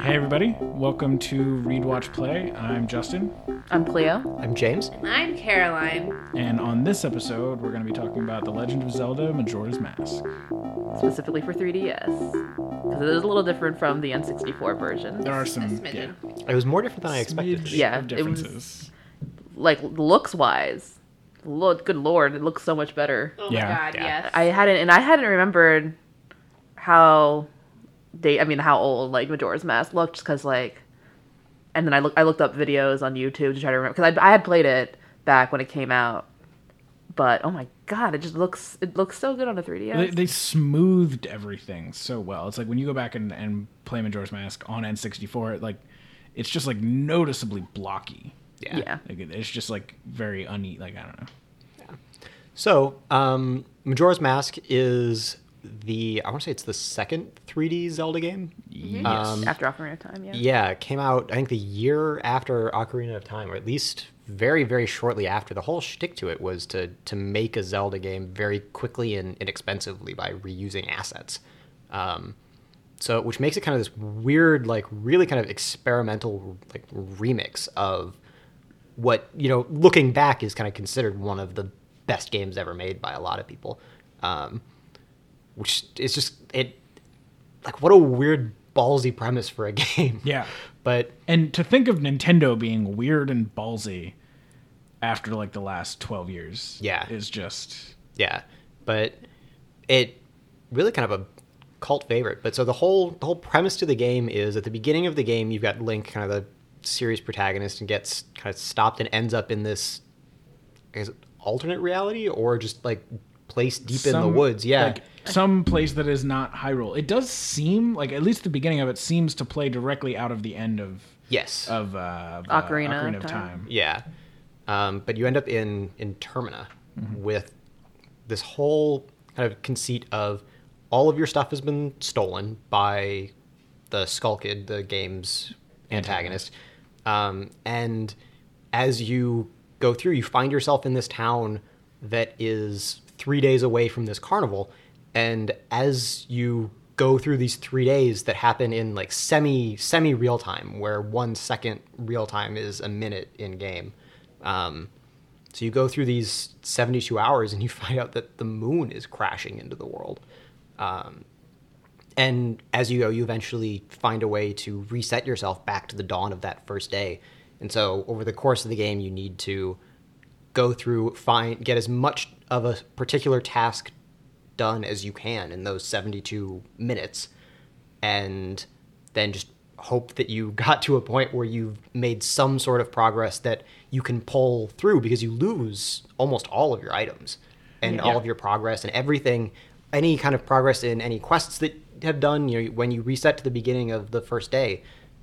Hey everybody, welcome to Read Watch Play. I'm Justin, I'm Cleo. I'm James. I'm Caroline. and on this episode, we're going to be talking about The Legend of Zelda Majora's Mask. specifically for 3DS. Because it is a little different from the N64 version. There are some yeah. It was more different than I expected. smidge Yeah, of it was- differences. Like, looks wise. Look, good lord, it looks so much better. Oh Yeah. my god, Yeah. yes. I hadn't, and I hadn't remembered how they, I mean, how old, like, Majora's Mask looked, because, like, and then I, look, I looked up videos on YouTube to try to remember, because I, I had played it back when it came out. But, oh my god, it just looks, it looks so good on a 3DS. They, they smoothed everything so well. It's like when you go back and, and play Majora's Mask on N64, it, like it's just like noticeably blocky. Yeah. yeah. Like it's just like very uneat. Like I don't know. Yeah. So, um, Majora's Mask is the I want to say it's the second 3D Zelda game. Yes. Um, After Ocarina of Time, yeah. Yeah, it came out I think the year after Ocarina of Time, or at least very very shortly after. The whole shtick to it was to to make a Zelda game very quickly and inexpensively by reusing assets. Um, so which makes it kind of this weird, like really kind of experimental like remix of what you know looking back is kind of considered one of the best games ever made by a lot of people. Um, which is just it like what a weird ballsy premise for a game. Yeah. But And to think of Nintendo being weird and ballsy after like the last 12 years Yeah. is just yeah, but it really kind of a cult favorite. But so the whole the whole premise to the game is at the beginning of the game you've got Link, kind of the series protagonist, and gets kind of stopped and ends up in this I guess, alternate reality or just like placed deep in the woods. Yeah, like some place that is not Hyrule. It does seem like at least the beginning of it seems to play directly out of the end of yes, of, uh, of uh, Ocarina Ocarina of of Time. Time. Yeah. Um, but you end up in in Termina with this whole kind of conceit of all of your stuff has been stolen by the Skull Kid, the game's antagonist. Um, and as you go through, you find yourself in this town that is three days away from this carnival. And as you go through these three days that happen in like semi semi real time, where one second real time is a minute in game. Um, so you go through these 72 hours and you find out that the moon is crashing into the world. Um, and as you go, you eventually find a way to reset yourself back to the dawn of that first day. And so over the course of the game, you need to go through, find, get as much of a particular task done as you can in those 72 minutes, and then just hope that you got to a point where you've made some sort of progress that you can pull through because you lose almost all of your items and Yeah. all of your progress and everything any kind of progress in any quests that have done you know when you reset to the beginning of the first day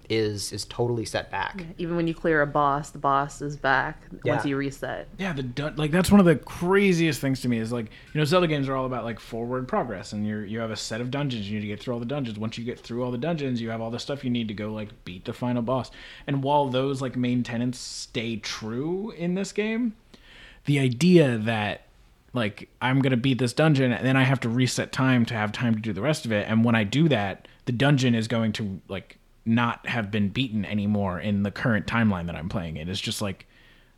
is is totally set back Even when you clear a boss, the boss is back once you reset. Yeah, the dun- like that's one of the craziest things to me is like you know Zelda games are all about like forward progress and you're you have a set of dungeons you need to get through all the dungeons. Once you get through all the dungeons, you have all the stuff you need to go like beat the final boss. And while those like main tenets stay true in this game, the idea that like I'm gonna beat this dungeon and then I have to reset time to have time to do the rest of it. And when I do that, the dungeon is going to like not have been beaten anymore in the current timeline that I'm playing it. It's just like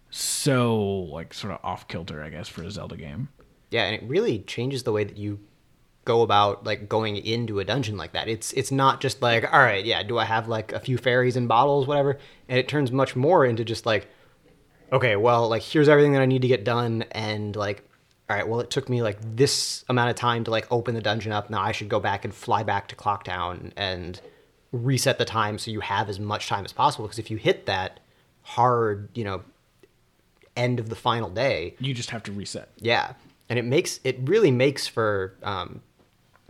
so like sort of off kilter, I guess, for a Zelda game. yeah and it really changes the way that you go about like going into a dungeon like that it's it's not just like all right yeah do i have like a few fairies and bottles whatever and it turns much more into just like okay well like here's everything that i need to get done and like all right well it took me like this amount of time to like open the dungeon up now i should go back and fly back to clocktown and reset the time so you have as much time as possible because if you hit that hard you know end of the final day You just have to reset. yeah, and it makes it really makes for um,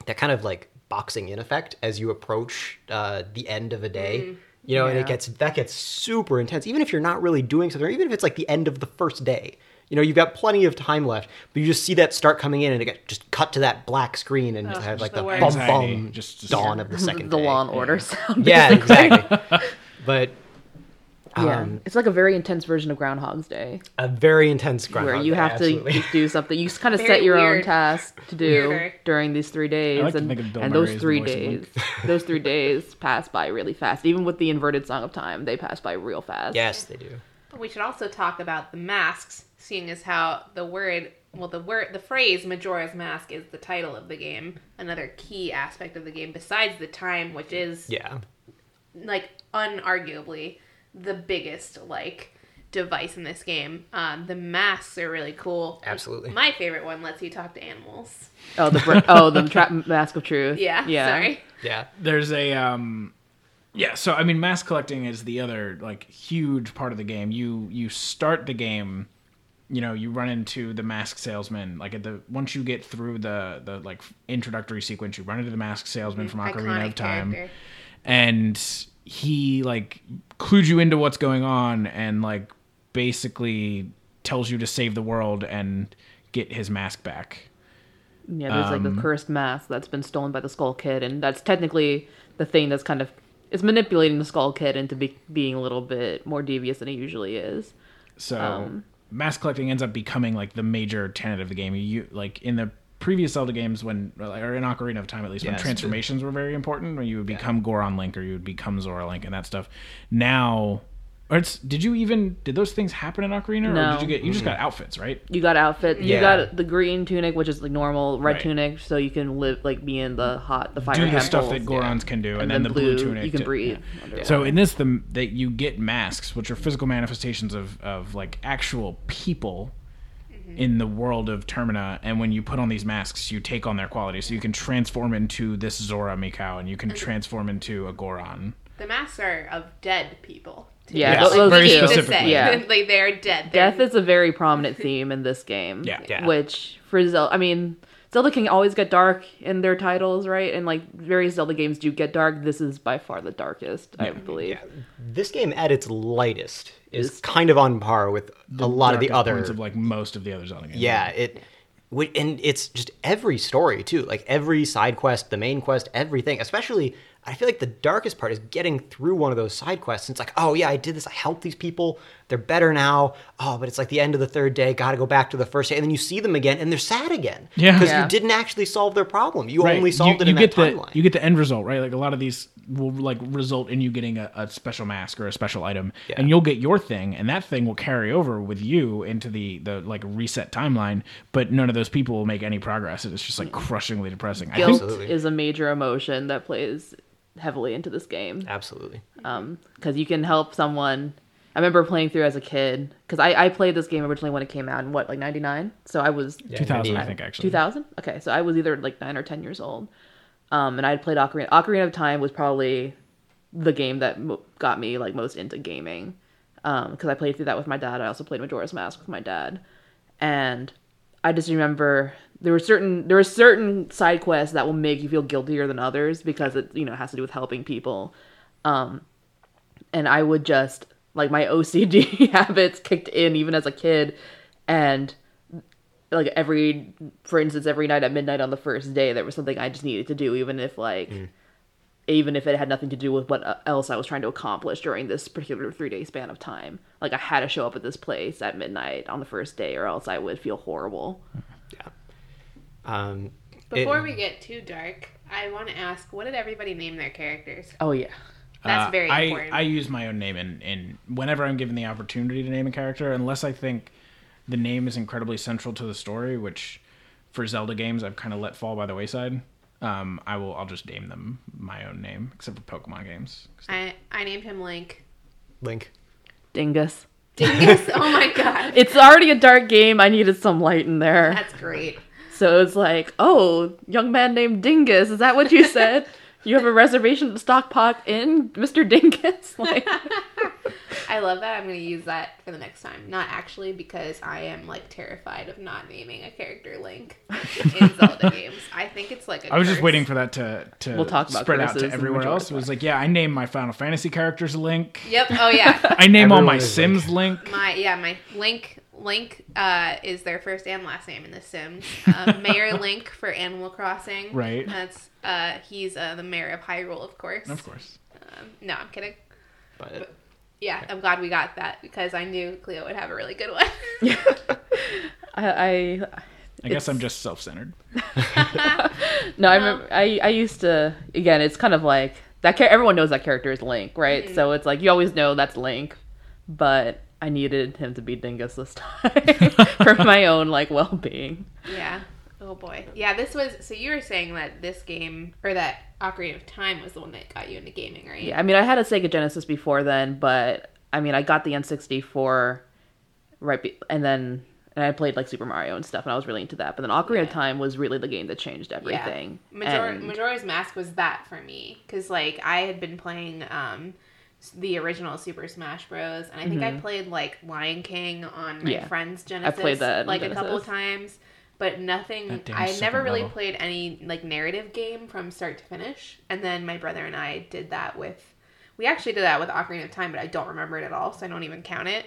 that kind of like boxing in effect as you approach uh, the end of a day. You know, and it gets that gets super intense. Even if you're not really doing something, or even if it's like the end of the first day. You know, you've got plenty of time left, but you just see that start coming in, and it get just cut to that black screen, and just Ugh, have like the the bum Anxiety, bum just- just- dawn of the second the day. Law and Order sound. Yeah, exactly. but Yeah, Um, it's like a very intense version of Groundhog's Day, a very intense Groundhog where you Day, have absolutely. to do something. You kind of Very set your own task to do Weirder. during these three days, I like to and, think of and those three days, those three days pass by really fast. Even with the inverted Song of Time, they pass by real fast. yes, they do. But we should also talk about the masks, seeing as how the word, well, the word, the phrase Majora's Mask is the title of the game. Another key aspect of the game, besides the time, which is Yeah. like unarguably the biggest like device in this game. Um, the masks are really cool. Absolutely. My favorite one lets you talk to animals. Oh, the br- oh the tra- Mask of Truth. Yeah. yeah. Sorry. Yeah. there's a um yeah so i mean mask collecting is the other like huge part of the game you you start the game you know you run into the mask salesman like at the once you get through the the like introductory sequence you run into the mask salesman from ocarina Iconic of time character. and he like clues you into what's going on and like basically tells you to save the world and get his mask back Yeah, there's like Um, the cursed mask that's been stolen by the Skull Kid, and that's technically the thing that's kind of is manipulating the Skull Kid into be- being a little bit more devious than he usually is. So Um, mask collecting ends up becoming like the major tenet of the game. You like in the previous Zelda games when or in Ocarina of Time at least when Yes. transformations were very important when you would become Goron Link or you would become Zora Link and that stuff. Now or it's did you even did those things happen in Ocarina or No. did you get you just mm-hmm. got outfits, right? You got outfit. You Yeah. got the green tunic, which is like normal red Right. tunic, so you can live like be in the hot the fire Do the stuff that Gorons can do and, and then, then the blue, blue, tunic you can to- breathe. yeah. underwater. So in this, the that you get masks, which are physical manifestations of of like actual people mm-hmm. in the world of Termina, and when you put on these masks, you take on their qualities. So you can transform into this Zora Mikau, and you can mm-hmm. transform into a Goron. The masks are of dead people. too. Yeah, Yes, those, those very two. Specifically. Yeah. like they're dead. They're- Death is a very prominent theme in this game. Yeah. Yeah. Which for Zelda, I mean, Zelda can always get dark in their titles, right? And like various Zelda games do get dark. This is by far the darkest, I believe. Yeah. This game at its lightest is kind of on par with a lot of the Darker other points of like most of the other Zelda games. Yeah, it wi- and it's just every story too. Like every side quest, the main quest, everything. Especially, I feel like the darkest part is getting through one of those side quests. And it's like, oh yeah, I did this. I helped these people. They're better now. Oh, but it's like the end of the third day. Got to go back to the first day, and then you see them again, and they're sad again. Yeah. because Yeah. you didn't actually solve their problem. You Right. only solved you, it you in get that the timeline. you get the end result right like a lot of these will like result in you getting a, a special mask or a special item Yeah. and you'll get your thing and that thing will carry over with you into the the like reset timeline but none of those people will make any progress And it's just like mm. crushingly depressing i Guilt think is a major emotion that plays heavily into this game. Absolutely. because you can help someone. I remember playing through as a kid because I, I played this game originally when it came out in what like '99, so I was Yeah, 2000 i think actually 2000. Okay, so I was either like nine or ten years old, um, and I had played Ocarina. Ocarina of Time was probably the game that mo- got me like most into gaming because I played through that with my dad. I also played Majora's Mask with my dad, and I just remember there are certain there were certain side quests that will make you feel guiltier than others because it you know has to do with helping people, um, and I would just like my OCD habits kicked in even as a kid, and like every for instance every night at midnight on the first day there was something I just needed to do even if like even if it had nothing to do with what else I was trying to accomplish during this particular three day span of time. Like I had to show up at this place at midnight on the first day, or else I would feel horrible. Um, Before it- we get too dark, I want to ask, what did everybody name their characters? Oh yeah, That's Uh, very I, important. I use my own name in, in whenever I'm given the opportunity to name a character, unless I think the name is incredibly central to the story, which for Zelda games I've kind of let fall by the wayside. Um, I will I'll just name them my own name, except for Pokemon games. I, I named him Link. Link. Dingus. Dingus. oh my god. It's already a dark game. I needed some light in there, That's great. So it's like, oh, young man named Dingus. Is that what you said? you have a reservation at the Stockpot Inn, Mister Dingus? Like, I love that. I'm going to use that for the next time. Not actually because I am like terrified of not naming a character Link in Zelda games. I think it's like a I was just waiting for that to to We'll talk about spread out to in everywhere else. It was like, yeah, I name my Final Fantasy characters Link. Yep. Oh yeah. I name all my is Sims Link. My yeah, my Link Link uh, is their first and last name in The Sims. Uh, mayor Link for Animal Crossing. Right. That's uh, he's uh, the mayor of Hyrule, of course. Of course. Um, no, I'm kidding. But Yeah, I'm glad we got that because I knew Cleo would have a really good one. I, I I guess I'm just self-centered. no, I remember. I I used to. Again, it's kind of like that. Char- everyone knows that character is Link, right? Mm-hmm. So it's like you always know that's Link, but I needed him to be Dingus this time for my own like well-being. yeah. Oh boy. Yeah, this was. So you were saying that this game or that Ocarina of Time was the one that got you into gaming, right? Yeah, I mean, I had a Sega Genesis before then, but I mean, I got the N64 right, be- and then and I played like Super Mario and stuff, and I was really into that. But then Ocarina of Time was really the game that changed everything. Major- And- Majora's Mask was that for me because like I had been playing um the original Super Smash Bros. and I think I played like Lion King on my Mm-hmm. Yeah. friend's Genesis. played that on like a couple of times, but nothing. I second never really level. played any like narrative game from start to finish. And then my brother and I did that with. We actually did that with Ocarina of Time, but I don't remember it at all, so I don't even count it.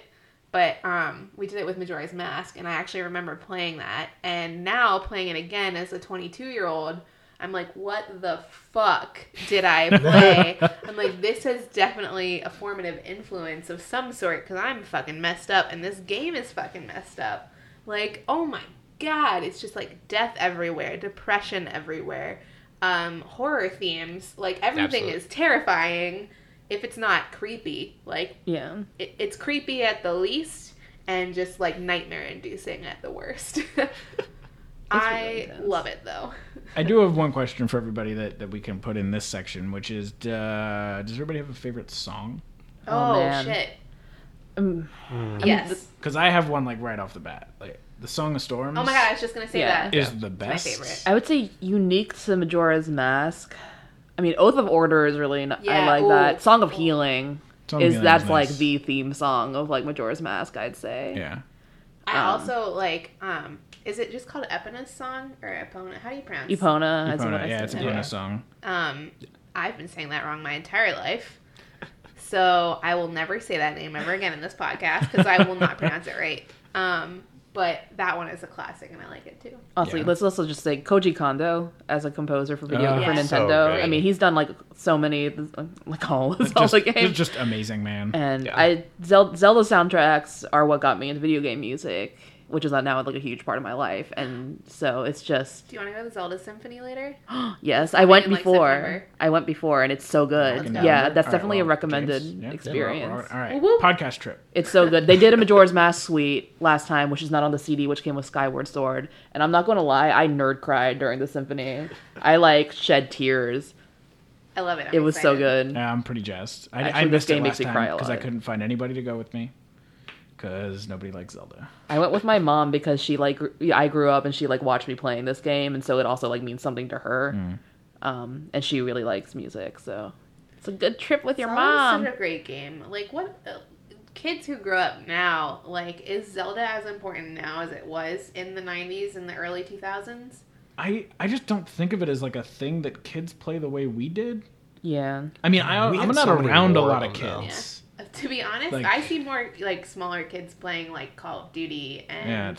But um, we did it with Majora's Mask, and I actually remember playing that. And now playing it again as a 22 year old, I'm like, what the fuck did I play? I'm like, this is definitely a formative influence of some sort because I'm fucking messed up, and this game is fucking messed up. Like, oh my god, it's just like death everywhere, depression everywhere, um, horror themes. Like everything Absolutely. is terrifying if it's not creepy. Like yeah. it, it's creepy at the least and just like nightmare inducing at the worst. I really love it though. I do have one question for everybody that, that we can put in this section, which is, uh, does everybody have a favorite song? Oh, Oh, man. shit. Um, Yes. Because I have one like right off the bat. Like the Song of Storms. oh my god, I was just gonna say Yeah. that. is Yeah. the my best. favorite. I would say unique to Majora's Mask. I mean, Oath of Order is really. n- I Yeah, like ooh. that. Song of Healing Song is Healing that's is like the theme song of like Majora's Mask. I'd say. Yeah. I Um, also like um is it just called Epona's song or Epona? How do you pronounce Epona. is what Epona, I yeah, said. it's a Yeah. bonus song. Um I've been saying that wrong my entire life. So I will never say that name ever again in this podcast because I will not pronounce it right. Um but that one is a classic and I like it too. Also, Yeah. let's also just say Koji Kondo as a composer for video Oh, for Yeah. Nintendo. good. I mean, he's done like so many, like all his Just, Zelda games. just amazing, man. and Yeah. I Zelda soundtracks are what got me into video game music, which is now like a huge part of my life. And so it's just Do you want to go to the Zelda Symphony later? yes, I went in, like, before. I went before, and it's so good. Let's go. Yeah, that's All right, definitely a well, recommended James, yeah, experience. All right, Woo woo. podcast trip. It's so good. They did a Majora's Mask suite last time, which is not on the CD, which came with Skyward Sword. And I'm not going to lie, I nerd cried during the symphony. I like shed tears. I love it. I'm It was so good. Yeah, I'm pretty jazzed. I, I Actually, this missed game it makes last me cry a time because I couldn't find anybody to go with me because nobody likes Zelda. I went with my mom because she like I grew up and she like watched me playing this game, and so it also like means something to her. Mm. Um, and she really likes music, so it's a good trip with your Zelda's mom. such a great game. Like what uh, kids who grow up now, like is Zelda as important now as it was in the 90s and the early 2000s? I I just don't think of it as like a thing that kids play the way we did. Yeah, I mean, I, I'm not so around a lot of of them, though. kids. Uh, To be honest, Like- I see more like smaller kids playing like Call of Duty and Yeah,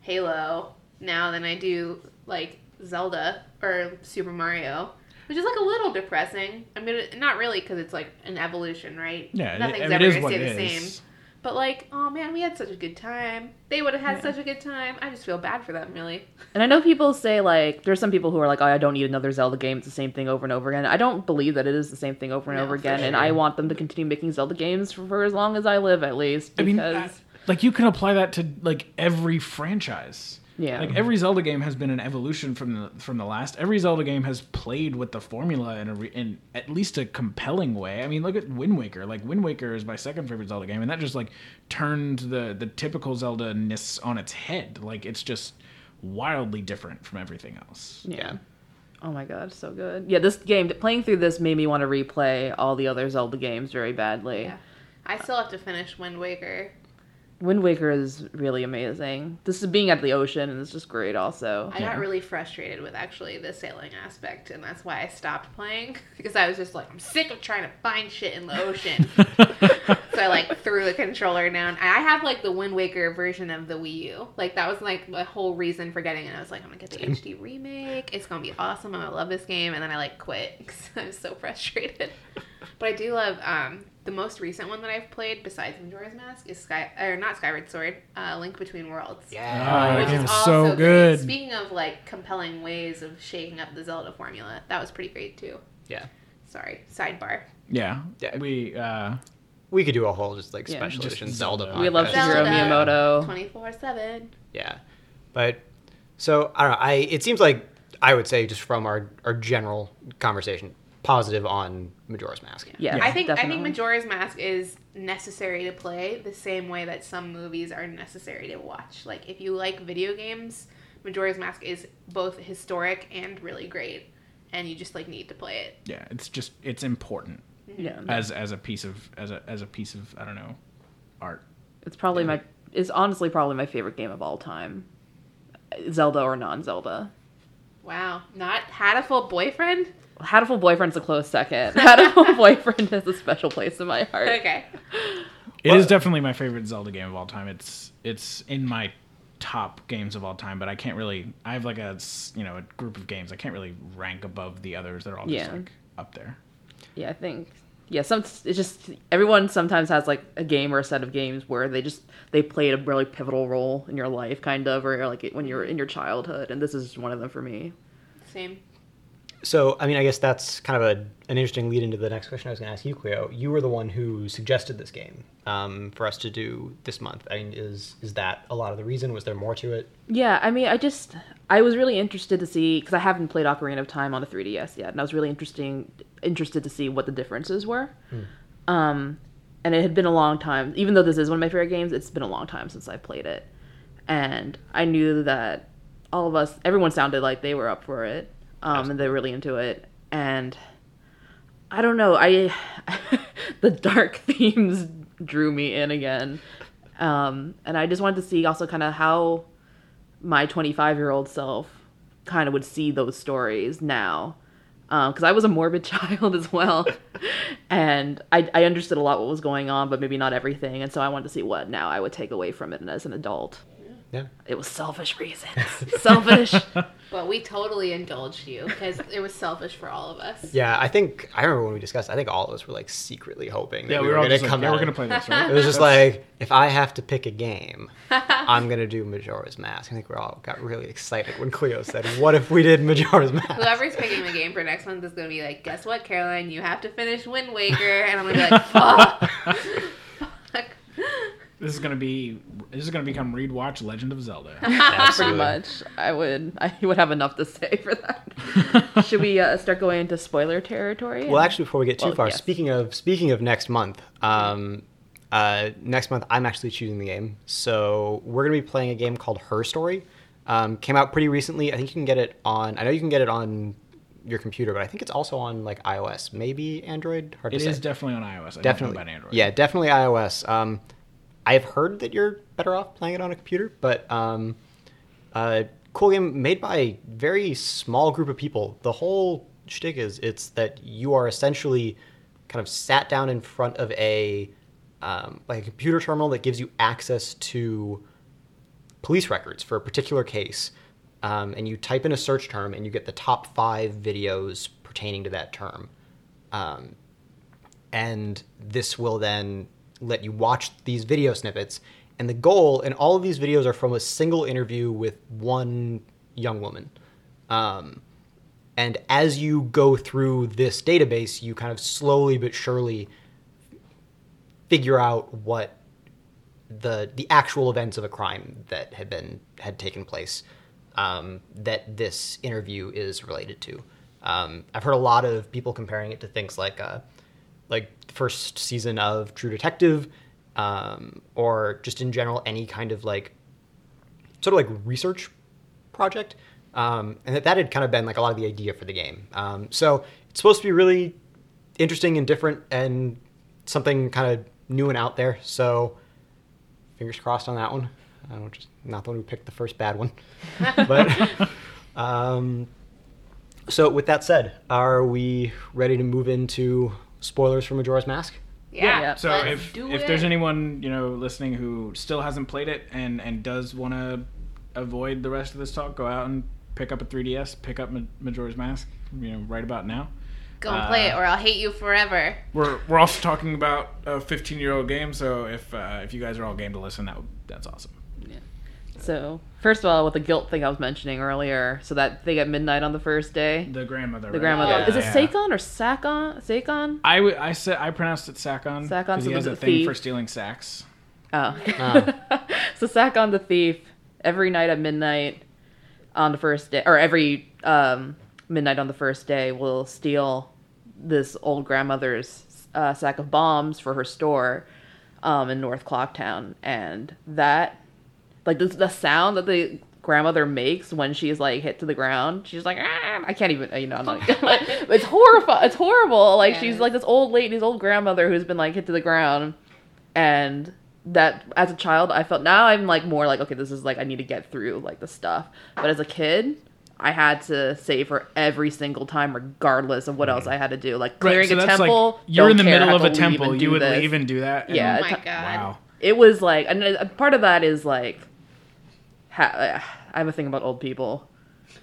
Halo now than I do like Zelda or Super Mario, which is like a little depressing. I mean, not really because it's like an evolution, right? Yeah, nothing's I mean, ever gonna stay the is. same. But like, oh man, we had such a good time. They would have had Yeah. such a good time. I just feel bad for them, really. and I know people say like there's some people who are like, oh, I don't need another Zelda game. It's the same thing over and over again. I don't believe that it is the same thing over and No, over for again, and. I want them to continue making Zelda games for, for as long as I live, at least. I Because mean, I- like you can apply that to like every franchise. Yeah. Like every Zelda game has been an evolution from the from the last. Every Zelda game has played with the formula in a re, in at least a compelling way. I mean, look at Wind Waker. Like Wind Waker is my second favorite Zelda game, and that just like turned the the typical Zelda ness on its head. Like it's just wildly different from everything else. Yeah. Oh my god, so good. Yeah, this game playing through this made me want to replay all the other Zelda games very badly. Yeah. I still have to finish Wind Waker. Wind Waker is really amazing. This is being at the ocean and it's just great also. I got really frustrated with actually the sailing aspect, and that's why I stopped playing because I was just like, I'm sick of trying to find shit in the ocean. so I like threw the controller down. I have like the Wind Waker version of the Wii U. Like that was like the whole reason for getting it. I was like, I'm gonna get the HD remake. It's gonna be awesome. I'm gonna love this game, and then I like quit because I was so frustrated. But I do love um, the most recent one that I've played besides Majora's Mask is Sky or not Skyward Sword, uh, Link Between Worlds. Yeah. Oh, Which is was so also great. good. Speaking of like compelling ways of shaking up the Zelda formula, that was pretty great too. Yeah. Sorry, sidebar. Yeah. Yeah. We uh We could do a whole just like Yeah. special Just edition Zelda. Zelda. We love podcast. Shigeru Zelda. Miyamoto. Twenty four seven. Yeah, but so I don't know. I it seems like I would say just from our our general conversation, positive on Majora's Mask. Yeah, Yeah. I think I think Majora's Mask is necessary to play the same way that some movies are necessary to watch. Like if you like video games, Majora's Mask is both historic and really great, and you just like need to play it. yeah, it's just it's important mm-hmm. Yeah, as as a piece of as a as a piece of I don't know art. it's probably my is honestly probably my favorite game of all time. Zelda or non-Zelda. Wow, not Hatoful Boyfriend. Hatoful Boyfriend's a close second. Hatoful Boyfriend has a special place in my heart. Okay, It is Well- definitely my favorite Zelda game of all time. It's it's in my top games of all time, but I can't really. I have like a s- you know a group of games. I can't really rank above the others. They're all just Yeah. like up there. Yeah, I think. Yeah, some it's just everyone sometimes has like a game or a set of games where they just they played a really pivotal role in your life, kind of, or like when you're in your childhood, and this is one of them for me. same. So I mean, I guess that's kind of a an interesting lead into the next question I was going to ask you, Cleo. You were the one who suggested this game um, for us to do this month. I mean, is is that a lot of the reason? Was there more to it? Yeah, I mean, I just I was really interested to see because I haven't played Ocarina of Time on the 3DS yet, and I was really interesting interested to see what the differences were. Um, and it had been a long time, even though this is one of my favorite games. It's been a long time since I played it, and I knew that all of us, everyone sounded like they were up for it, um, and they're really into it, and I don't know, I the dark themes drew me in again. Um, and I just wanted to see also kind of how my 25 year old self kind of would see those stories now. Because I was a morbid child as well, and I, I understood a lot what was going on, but maybe not everything, and so I wanted to see what now I would take away from it as an adult. Yeah. It was selfish reasons, selfish. But we totally indulged you because it was selfish for all of us. Yeah, I think I remember when we discussed. I think all of us were like secretly hoping that Yeah, we, we were were all going just to like, come. yeah, we're gonna play this, right? It was just like if I have to pick a game, I'm gonna do Majora's Mask. I think we all got really excited when Cleo said, "What if we did Majora's Mask?" Whoever's picking the game for next month is gonna be like, guess what, Caroline? You have to finish Wind Waker, and I'm gonna be like, fuck. Fuck. This is gonna be this is gonna become Read Watch Legend of Zelda. Pretty much, I would I would have enough to say for that. Should we uh, start going into spoiler territory? Well, actually, before we get too Well, far, yes. speaking of speaking of next month, um, uh, next month I'm actually choosing the game. So we're gonna be playing a game called Her Story. Um, came out pretty recently. I think you can get it on. I know you can get it on your computer, but I think it's also on like iOS, maybe Android. Hard It to say. is definitely on iOS. I definitely don't know about Android. Yeah, definitely iOS. Um, I've heard that you're better off playing it on a computer, but um, uh, cool game made by a very small group of people. The whole shtick is it's that you are essentially kind of sat down in front of a um, like a computer terminal that gives you access to police records for a particular case, um, and you type in a search term and you get the top five videos pertaining to that term. Um, and this will then let you watch these video snippets. And the goal, and all of these videos are from a single interview with one young woman. Um, and as you go through this database, you kind of slowly but surely figure out what the the actual events of a crime that had been had taken place um, that this interview is related to. Um, I've heard a lot of people comparing it to things like uh, like the first season of True Detective, um, or just in general any kind of like sort of like research project. Um, and that, that had kind of been like a lot of the idea for the game. Um, so it's supposed to be really interesting and different and something kind of new and out there. So fingers crossed on that one. I don't just not the one who picked the first bad one, but um, so with that said, are we ready to move into spoilers for Majora's Mask? Yeah. Yeah. So let's if do if it. there's anyone you know listening who still hasn't played it and and does want to avoid the rest of this talk, go out and pick up a 3DS, pick up Ma- Majora's Mask, you know, right about now. Go and play it, Uh, or I'll hate you forever. We're we're also talking about a 15 year old game, so if uh, if you guys are all game to listen, that that's awesome. So first of all, with the guilt thing I was mentioning earlier, so that thing at midnight on the first day, The grandmother. the right? grandmother Yeah. is it Yeah. Sakon or Sakon? Sakon? I would I said I pronounced it Sakon. Sakon, because so he has the a thing thief. for stealing sacks. Oh. Ah. so Sakon the thief every night at midnight on the first day, or every um, midnight on the first day, will steal this old grandmother's uh, sack of bombs for her store um, in North Clocktown, and that like the, the sound that the grandmother makes when she's like hit to the ground she's like ah! i can't even you know i'm not it's horrible it's horrible like Yeah, she's like this old lady this old grandmother who's been like hit to the ground and that as a child i felt now i'm like more like okay this is like i need to get through like the stuff but as a kid i had to save her every single time regardless of what else i had to do like clearing so a that's temple like you're in the care, middle of a temple. You would this. leave and do that. and- Yeah, Oh my t- god. Wow. it was like and part of that is like ha- i have a thing about old people.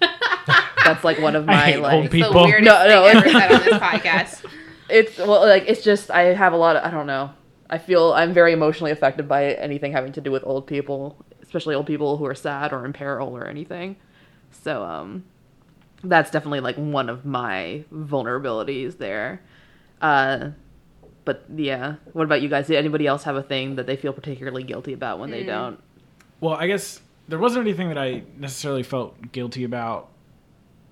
That's like one of I my hate like old people. the weirdest No, thing no. ever said on this podcast. it's well like it's just i have a lot of i don't know. I feel i'm very emotionally affected by anything having to do with old people especially old people who are sad or in peril or anything. So um that's definitely like one of my vulnerabilities there. Uh but yeah. What about you guys? Did anybody else have a thing that they feel particularly guilty about when they don't? Well, I guess there wasn't anything that I necessarily felt guilty about,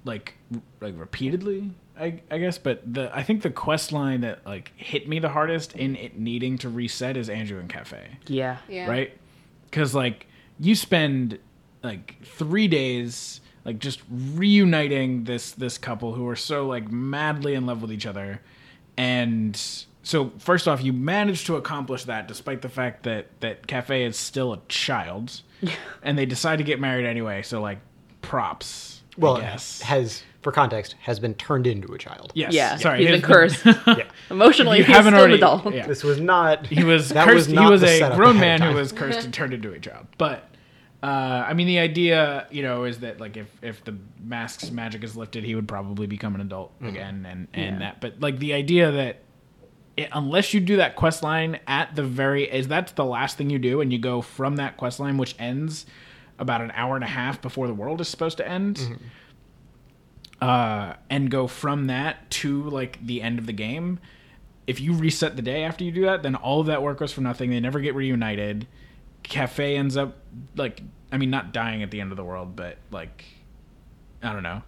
like like repeatedly. I, I guess, but the I think the quest line that like hit me the hardest in it needing to reset is Anju and Kafei. yeah Yeah. right? Because like you spend like three days like just reuniting this this couple who are so like madly in love with each other, and so first off, you manage to accomplish that despite the fact that that Kafei is still a child, and they decide to get married anyway. So like props. Well, I guess. has for context has been turned into a child. yes. Yeah, Sorry, he's he been cursed. Yeah. emotionally You he's haven't still already. an adult Yeah. This was not. he was that cursed. was he was a grown man who was cursed and turned into a child. But uh, I mean, the idea, you know, is that like if if the mask's magic is lifted, he would probably become an adult again, and and Yeah. that. But like the idea that. It, unless you do that quest line at the very is that's the last thing you do and you go from that quest line which ends about an hour and a half before the world is supposed to end uh, and go from that to like the end of the game. If you reset the day after you do that, then all of that work goes for nothing. They never get reunited. Kafei ends up like I mean not dying at the end of the world, but like I don't know.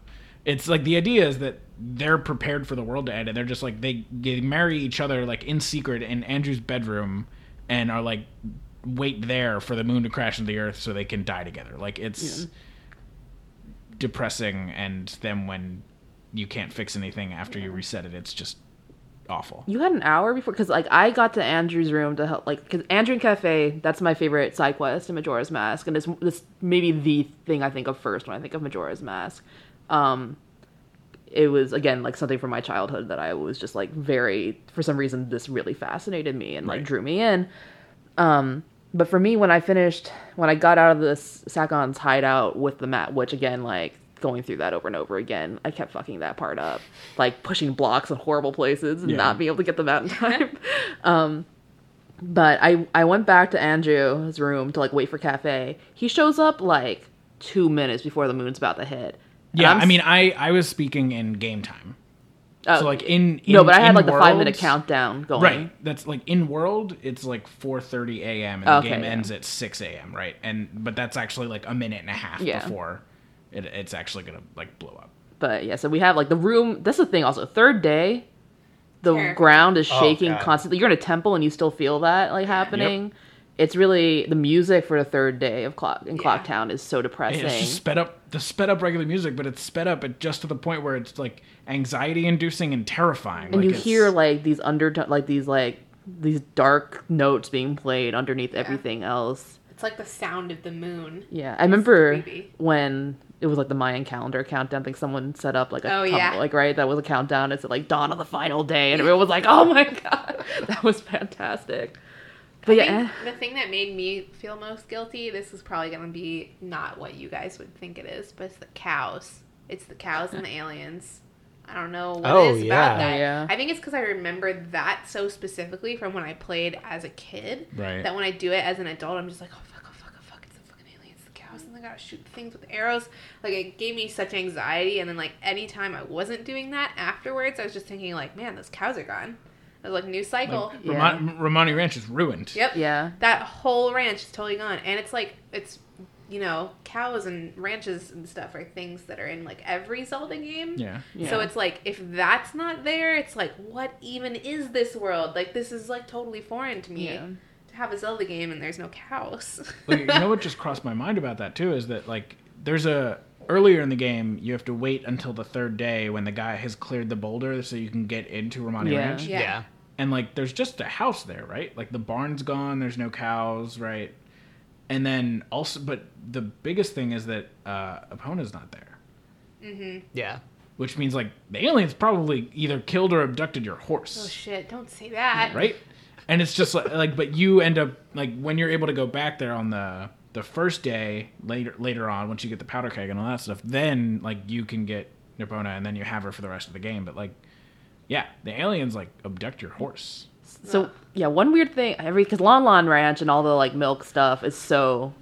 It's like the idea is that they're prepared for the world to end, and they're just like they, they marry each other like in secret in Anju's bedroom, and are like wait there for the moon to crash into the earth so they can die together. Like it's depressing, and then when you can't fix anything after you reset it, it's just awful. You had an hour before, because like I got to Anju's room to help, like because Andrew and Kafei, that's my favorite side quest in Majora's Mask, and it's this maybe the thing I think of first when I think of Majora's Mask. Um, it was again like something from my childhood that I was just like very for some reason this really fascinated me and like Right. drew me in. Um, but for me, when I finished, when I got out of this Sakon's hideout with the mat, which again, like going through that over and over again, I kept fucking that part up, like pushing blocks in horrible places and Yeah. not being able to get them out in time. um, but I I went back to Anju's room to like wait for Kafei. He shows up like two minutes before the moon's about to hit. And Yeah, I'm I mean, I I was speaking in game time, Oh, so like in, in no, but I had in like the five minute countdown going. Right. That's like in world, it's like 4:30 a.m. and the Okay, game yeah. ends at 6 a.m. Right, and but that's actually like a minute and a half Yeah. before it, it's actually gonna like blow up. But yeah, so we have like the room. That's the thing. Also, third day, the Terrifying. ground is Oh, shaking God. constantly. You're in a temple and you still feel that like happening. It's really the music for the third day of clock in Yeah. Clocktown is so depressing. It's just sped up the sped up regular music, but it's sped up at just to the point where it's like anxiety inducing and terrifying. and like you it's- hear like these undertone, like these like these dark notes being played underneath everything else. It's like the sound of the moon. Yeah, I remember creepy. when it was like the Mayan calendar countdown. I think someone set up like a Oh, yeah. like right that was a countdown. It's like dawn of the final day, and everyone was like, "Oh my god, that was fantastic." But I yeah, think the thing that made me feel most guilty, this is probably going to be not what you guys would think it is, but it's the cows. It's the cows and the aliens. I don't know what Oh, it is yeah. about that. Yeah. I think it's because I remember that so specifically from when I played as a kid. Right. That when I do it as an adult, I'm just like, oh fuck, oh fuck, oh fuck, it's the fucking aliens, the cows, and they gotta shoot things with arrows. Like it gave me such anxiety, and then like anytime I wasn't doing that afterwards, I was just thinking like, man, those cows are gone. I was like, new cycle. Like, Yeah. Ramon- Romani Ranch is ruined. Yep. Yeah. That whole ranch is totally gone, and it's like it's you know cows and ranches and stuff are things that are in like every Zelda game. Yeah. Yeah. So it's like if that's not there, it's like what even is this world? Like this is like totally foreign to me Yeah. to have a Zelda game and there's no cows. Like, you know what just crossed my mind about that too is that like there's a earlier in the game you have to wait until the third day when the guy has cleared the boulder so you can get into Romani Yeah. Ranch. Yeah. Yeah. And like there's just a house there, right? Like the barn's gone, there's no cows, right? And then also but the biggest thing is that uh Epona's not there. Mm-hmm. Yeah. Which means like the aliens probably either killed or abducted your horse. oh shit! Don't say that. right? And it's just like, like, but you end up like when you're able to go back there on the the first day later later on once you get the powder keg and all that stuff, then like you can get Epona and then you have her for the rest of the game. But like, yeah, the aliens like abduct your horse. So yeah, one weird thing every because Lon Lon Ranch and all the like milk stuff is so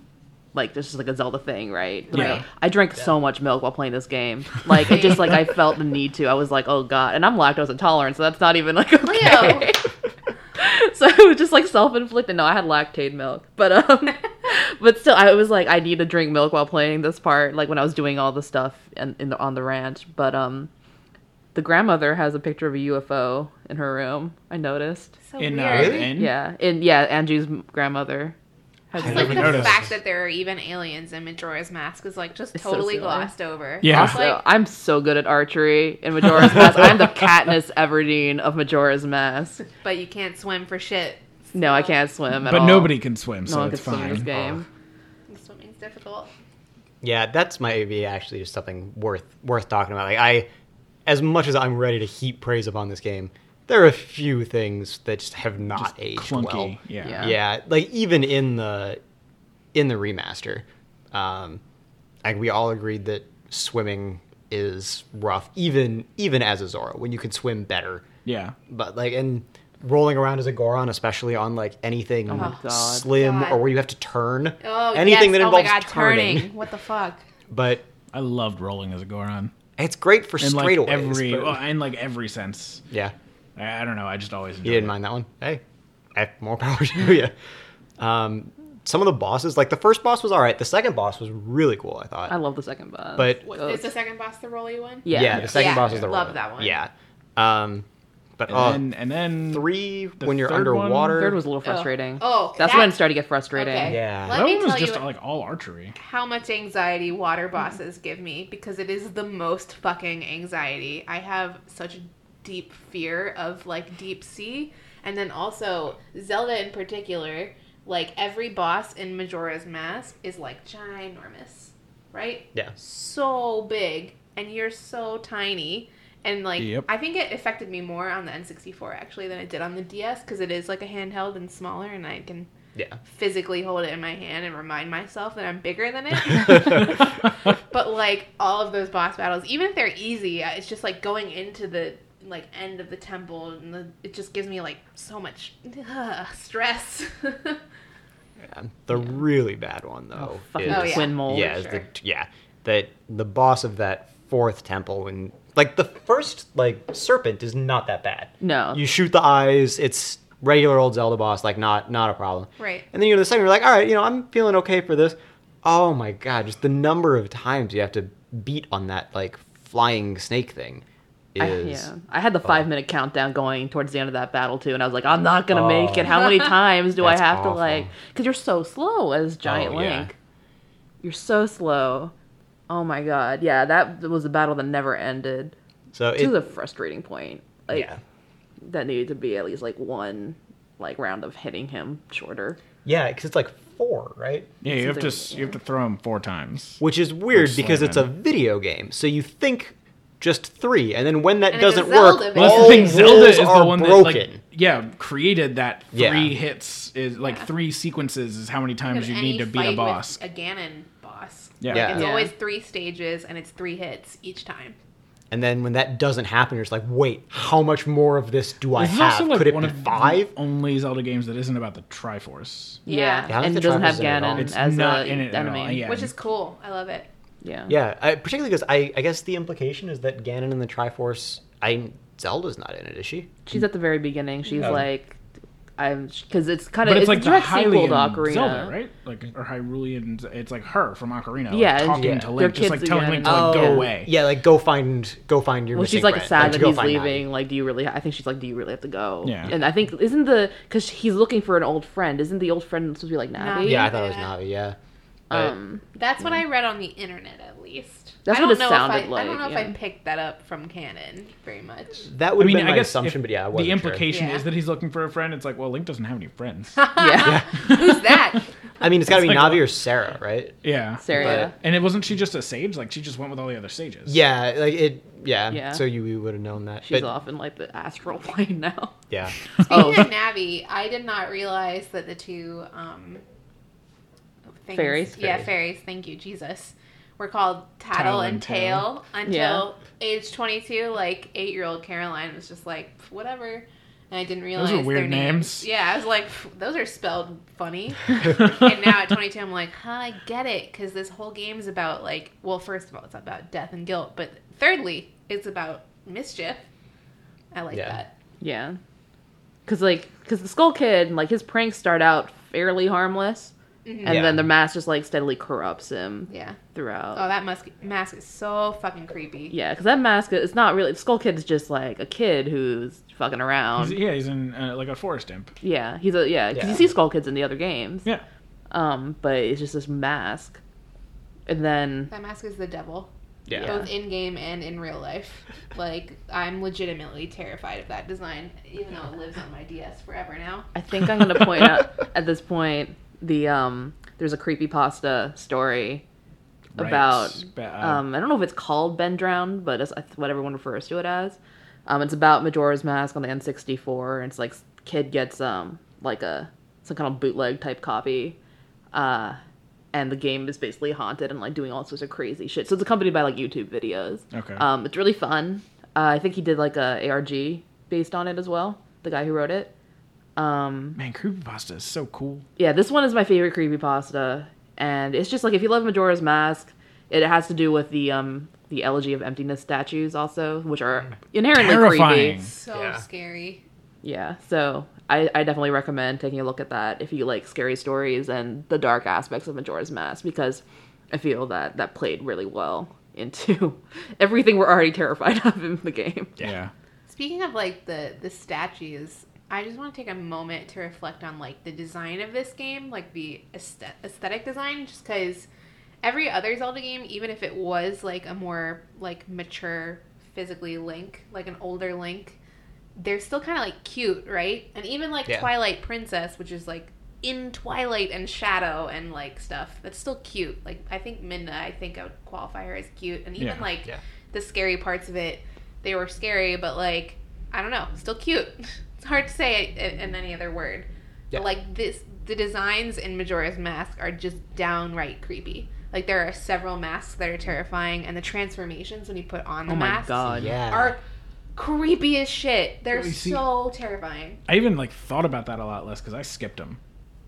like this is like a Zelda thing, right? But, Yeah. I drank so much milk while playing this game. Like it just like I felt the need to. I was like, oh god, and I'm lactose intolerant, so that's not even like okay. Leo. so it was just like self inflicted. No, I had lactate milk, but um, but still, I was like, I need to drink milk while playing this part. Like when I was doing all the stuff in, in the on the ranch, but um. The grandmother has a picture of a UFO in her room. I noticed. So in uh, weird. Really? in Yeah, and yeah, Anju's grandmother. Has I It's a- like never the noticed. fact that there are even aliens in Majora's Mask is like just It's totally silly. glossed over. Yeah. Also, like, I'm so good at archery in Majora's Mask. I'm the Katniss Everdeen of Majora's Mask. but you can't swim for shit. No, I can't swim at all. but all. nobody can swim, No so one can it's swim in this fine. game. Swimming's difficult. Yeah, that's maybe actually just something worth worth talking about. Like I, as much as I'm ready to heap praise upon this game, there are a few things that just have not Just aged clunky. well. Yeah. Yeah. Yeah, like even in the in the remaster, um, like we all agreed that swimming is rough, even even as a Zora when you can swim better. Yeah. But like and rolling around as a Goron, especially on like anything Oh slim God. or where you have to turn, Oh, anything yes. that oh my involves God, turning. turning. What the fuck? But I loved rolling as a Goron. It's great for In like straightaways. every but- well, in like every sense. yeah, I, I don't know. I just always enjoyed you didn't it. mind that one. Hey, more power to you. Um, some of the bosses, like the first boss was all right. The second boss was really cool. I thought. I love the second boss. But- What, is the second boss the rolly one? yeah, yeah, the second Yeah, boss is the Rolly. love that one. Yeah. Um, but And oh, then and then three the when you're third underwater. third was a little oh. frustrating. Oh, that's that- when it started to get frustrating. Okay. Yeah. Let that me one was just like all archery. how much anxiety water bosses give me because it is the most fucking anxiety. I have such deep fear of like deep sea, and then also Zelda in particular. Like every boss in Majora's Mask is like ginormous, right? Yeah. So big, and you're so tiny. And like, Yep. I think it affected me more on the N64 actually than it did on the DS because it is like a handheld and smaller, and I can Yeah. physically hold it in my hand and remind myself that I'm bigger than it. but like all of those boss battles, even if they're easy, uh, it's just like going into the like end of the temple and the, it just gives me like so much ugh, stress. Yeah. The really bad one though. Oh, is, Oh, yeah. Twinmold. yeah, for is the, yeah, that the boss of that fourth temple and like the first like serpent is not that bad. No. You shoot the eyes, it's regular old Zelda boss, like not not a problem. Right. And then you know the second, you're like, all right, you know, I'm feeling okay for this. Oh my god, just the number of times you have to beat on that like flying snake thing I, yeah, I had the five minute countdown going towards the end of that battle too, and I was like, I'm not gonna oh. make Oh. it. How many times do I have awful. to like? Because you're so slow as Giant Oh, yeah. You're so slow. Oh my god, yeah, that was a battle that never ended. so to it, the frustrating point. Like yeah. that needed to be at least like one like round of hitting him shorter. Yeah, because it's like four, right? Yeah, you have to Something- s- you have to throw him four times. Which is weird Or because it's a video game, so you think just three, and then when that And doesn't work, Well, that's all the thing. Zelda is the are one that broken. like yeah created that three Yeah. hits is like Yeah. three sequences is how many times Because you need to beat a fight with boss. A Ganon boss. Yeah. Yeah. It's Yeah. always three stages and it's three hits each time. And then when that doesn't happen, you're just like, wait, how much more of this do I This is have? also like Could it one be of five? the only Zelda games that isn't about the Triforce. Yeah, Yeah. Yeah, and it doesn't have Triforce in it. Ganon It's as not a in it at all, enemy. yeah. Which is cool. I love it. Yeah. Yeah, I, particularly because I, I guess the implication is that Ganon and the Triforce, I Zelda's not in it, is she? She's at the very beginning. She's Yeah. like, I'm because it's kind of it's, like a the direct sequel Hylian to Ocarina, Zelda, right? Like or Hyrulean. It's like her from Ocarina. like, Yeah, talking yeah. to They're Link, just like kids telling again. Link to like Oh. go away. Yeah, like go find go find your. Well, she's like friend. sad to that he's find Navi. leaving. Like, do you really? I think she's like, do you really have to go? Yeah. And I think isn't the because he's looking for an old friend. Isn't the old friend supposed to be like Navi? Navi. Yeah, I thought it was Navi. Yeah. But- Um. That's what I read on the internet, at least. That's I what don't it know sounded if I, I don't know yeah. if I picked that up from canon very much. that would I mean, have been I my guess assumption, but yeah, I the wasn't sure. implication Yeah. is that he's looking for a friend. It's like, well, Link doesn't have any friends. Yeah. Who's that? I mean, it's got to be like Navi or Saria, right? yeah, Saria. And it wasn't she just a sage? Like she just went with all the other sages. Yeah, like it. Yeah. Yeah. So you, you would have known that. She's but, off in like the astral plane now. Yeah. Speaking Oh. of Navi, I did not realize that the two um, things, Fairies? Yeah, Fairies. fairies. Thank you, Jesus. Were called Tatl, and and Tael until Yeah. age 22. Like eight-year-old Caroline was just like, whatever. And I didn't are realize their weird names. names. Yeah, I was like, those are spelled funny. and now at 22, I'm like, huh, I get it. Because this whole game is about, like, well, first of all, it's about death and guilt. But thirdly, it's about mischief. I like Yeah. that. Yeah. Cause like, cause the Skull Kid, like his pranks start out fairly harmless, and Yeah. then the mask just like steadily corrupts him Yeah. throughout. Oh, that mask, mask is so fucking creepy. Yeah, because that mask is not really. Skull Kid's just like a kid who's fucking around. He's, yeah, he's in uh, like a forest imp. yeah, he's a yeah. Because Yeah. you see Skull Kids in the other games. Yeah. Um, but it's just this mask, and then That mask is the devil, Yeah. Yeah. both in game and in real life. Like, I'm legitimately terrified of that design, even though it lives on my DS forever now. I think I'm gonna point out at this point the um. There's a creepy pasta story Right. about uh, um. I don't know if it's called Ben Drowned, but it's what everyone refers to it as. Um, it's about Majora's Mask on the N64, and it's like kid gets um like a some kind of bootleg type copy, uh, and the game is basically haunted and like doing all sorts of crazy shit. So it's accompanied by like YouTube videos. Okay. Um, it's really fun. Uh, I think he did like a ARG based on it as well. The guy who wrote it. Um, Man, creepypasta is so cool. yeah, this one is my favorite creepypasta, and it's just like if you love Majora's Mask, it has to do with the um the elegy of emptiness statues also, which are inherently Terrifying. creepy. So Yeah. scary. Yeah, so I, I definitely recommend taking a look at that if you like scary stories and the dark aspects of Majora's Mask because I feel that that played really well into everything we're already terrified of in the game. Yeah. Speaking of like the the statues, I just want to take a moment to reflect on like the design of this game, like the aesthetic design, just because every other Zelda game, even if it was like a more like mature physically Link, like an older Link, they're still kind of like cute, right? And even like Yeah. Twilight Princess, which is like in Twilight and Shadow and like stuff, that's still cute. Like I think Midna, I think I would qualify her as cute, and even Yeah. like Yeah. the scary parts of it, they were scary, but like I don't know, still cute. It's hard to say it in, in any other word. Yeah. But like this, the designs in Majora's Mask are just downright creepy. Like there are several masks that are terrifying, and the transformations when you put on the Oh my masks god. Yeah. are creepy as shit. They're Well, see- so terrifying. I even like thought about that a lot less because I skipped them.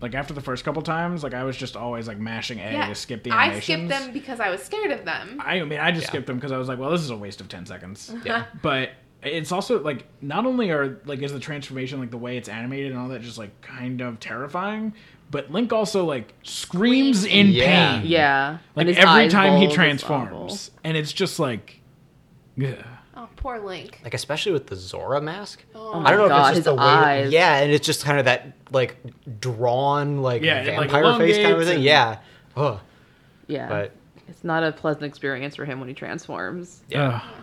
Like after the first couple times, like I was just always like mashing A Yeah, to skip the I skipped them because I was scared of them. I mean, I just Yeah. skipped them because I was like, well, this is a waste of ten seconds. Yeah. But it's also like not only are like is the transformation like the way it's animated and all that just like kind of terrifying, but Link also like screams in Yeah. pain. Yeah. Like his every time he transforms, and it's just like, yeah Oh, poor Link. like especially with the Zora mask. Oh, oh I don't know if it's just his the way. eyes. Yeah, and it's just kind of that like drawn like Yeah, it, like, vampire face kind of elongates thing. and- Yeah. Ugh. Yeah. But it's not a pleasant experience for him when he transforms. Yeah. Ugh.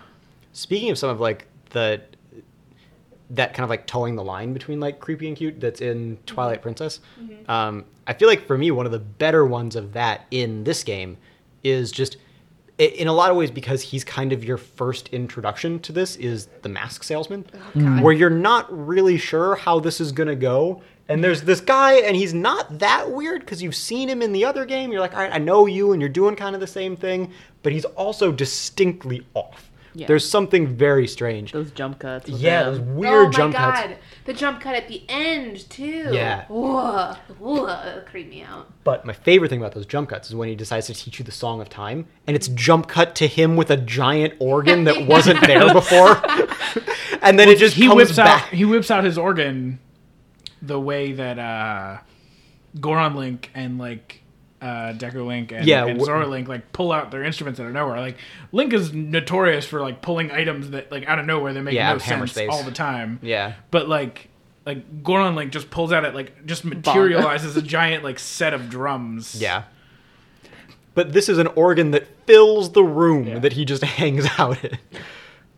Speaking of some of like the that kind of like towing the line between like creepy and cute that's in mm-hmm. Twilight Princess, mm-hmm. um, I feel like for me one of the better ones of that in this game is just in a lot of ways because he's kind of your first introduction to this is the mask salesman oh, mm-hmm. where you're not really sure how this is going to go and there's this guy and he's not that weird because you've seen him in the other game. You're like all right i know you and you're doing kind of the same thing but he's also distinctly off Yeah. There's something very strange. Those jump cuts. yeah, them. those weird jump cuts. oh my jump god, cuts. the jump cut at the end too. Yeah. Whoa, whoa, that creeped me out. But my favorite thing about those jump cuts is when he decides to teach you the Song of Time, and it's jump cut to him with a giant organ that wasn't there before, and then it just he comes whips back. out he whips out his organ the way that uh Goron Link and like uh Deku Link and, Yeah, and Zora Link like pull out their instruments out of nowhere. Like Link is notorious for like pulling items that like out of nowhere that make Yeah, no sense space. all the time. Yeah. But like like Goron Link just pulls out it like just materializes a giant like set of drums. Yeah. But this is an organ that fills the room Yeah. that he just hangs out in.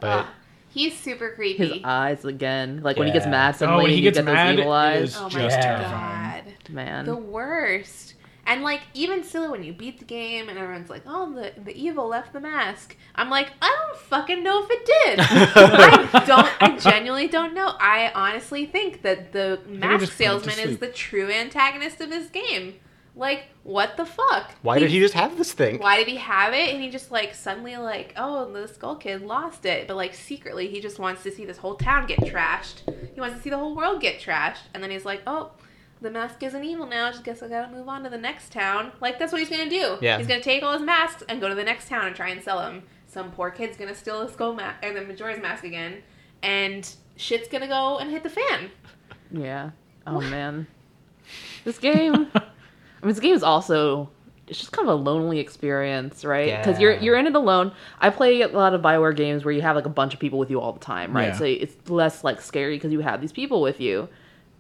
But He's super creepy. His creepy. eyes again, like when he gets Yeah. mad Oh, suddenly, when he you gets get mad, those evil eyes. is oh my just Yeah. terrifying. god. Man, The worst. And like even still when you beat the game and everyone's like, Oh, the the evil left the mask. I'm like, I don't fucking know if it did. I don't I genuinely don't know. I honestly think that the mask just put it to salesman is the true antagonist of this game. Like, what the fuck? why did he just have this thing? why did he have it? And he just like suddenly like, oh, the skull kid lost it, but like secretly he just wants to see this whole town get trashed. He wants to see the whole world get trashed, and then he's like, oh, the mask isn't evil now. I Just guess I gotta move on to the next town. Like that's what he's gonna do. Yeah. he's gonna take all his masks and go to the next town and try and sell them. Some poor kid's gonna steal the skull mask or the Majora's mask again, and shit's gonna go and hit the fan. yeah. Oh man, this game. I mean, this game is also it's just kind of a lonely experience, right? Because you're you're in it alone. I play a lot of Bioware games where you have like a bunch of people with you all the time, right? Yeah. So it's less like scary because you have these people with you.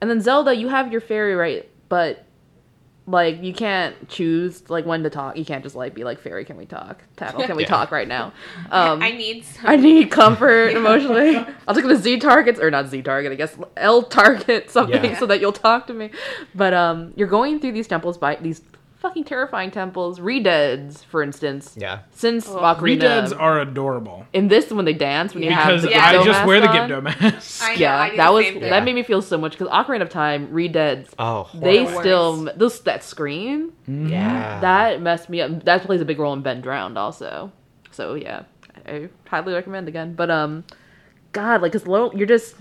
And then Zelda, you have your fairy, right? But like you can't choose like when to talk. You can't just like be like fairy, can we talk? Tatl, can we Yeah. talk right now? Um, I need some. I need comfort emotionally. I'll take the Z targets or not Z target, I guess L target something Yeah. so that you'll talk to me. But um, you're going through these temples by these fucking terrifying temples. Redeads, for instance. Yeah. Since Oh. Ocarina, Redeads are adorable. in this when they dance when you Because have the Yeah. I just mask wear the on. Gibdo mask. I know, I Yeah, do that was same that made me feel so much because Ocarina of Time, Redeads, Oh, they horrible. still those that scream yeah. that messed me up. That plays a big role in Ben Drowned also. So yeah, I highly recommend again. But um, God, like it's low. You're just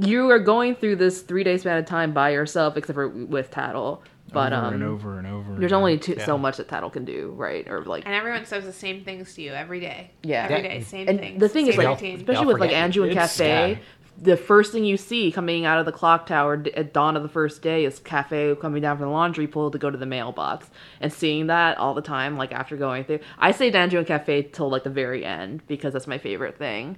you are going through this three day span of time by yourself, except for with Tatl. But over um, and over and over. there's again. only two, Yeah. so much that Tatl can do, right? Or like And everyone says the same things to you every day. Yeah. Every Yeah. day, same and things. the thing is like routine. especially with like forget. Anju and Kafei, sad. the first thing you see coming out of the clock tower at dawn of the first day is Kafei coming down from the laundry pool to go to the mailbox, and seeing that all the time, like after going through, I saved Anju and Kafei till like the very end because that's my favorite thing.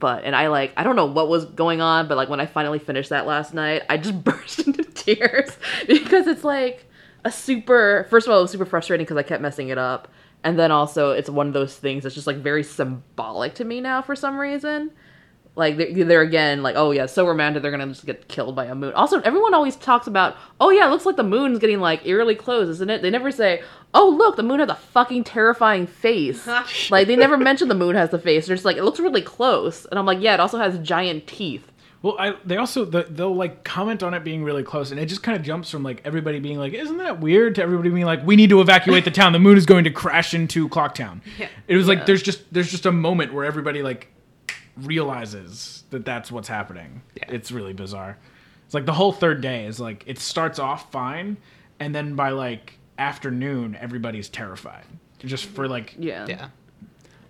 But and I like I don't know what was going on, but like when I finally finished that last night, I just burst into tears because it's like a super. First of all, it was super frustrating because I kept messing it up, and then also it's one of those things that's just like very symbolic to me now for some reason. Like they're, they're again like, oh yeah, so romantic. They're gonna just get killed by a moon. Also, everyone always talks about, oh yeah, it looks like the moon's getting like eerily close, isn't it? They never say, oh look, the moon has a fucking terrifying face. like they never mention the moon has the face. They're just like, it looks really close, and I'm like, yeah, it also has giant teeth. Well, I, they also the, they'll like comment on it being really close, and it just kind of jumps from like everybody being like, "Isn't that weird?" to everybody being like, "We need to evacuate the town. The moon is going to crash into Clocktown." Yeah. It was Yeah. like there's just there's just a moment where everybody like realizes that that's what's happening. Yeah. It's really bizarre. It's like the whole third day is like it starts off fine, and then by like afternoon, everybody's terrified. Just for like Yeah. Yeah.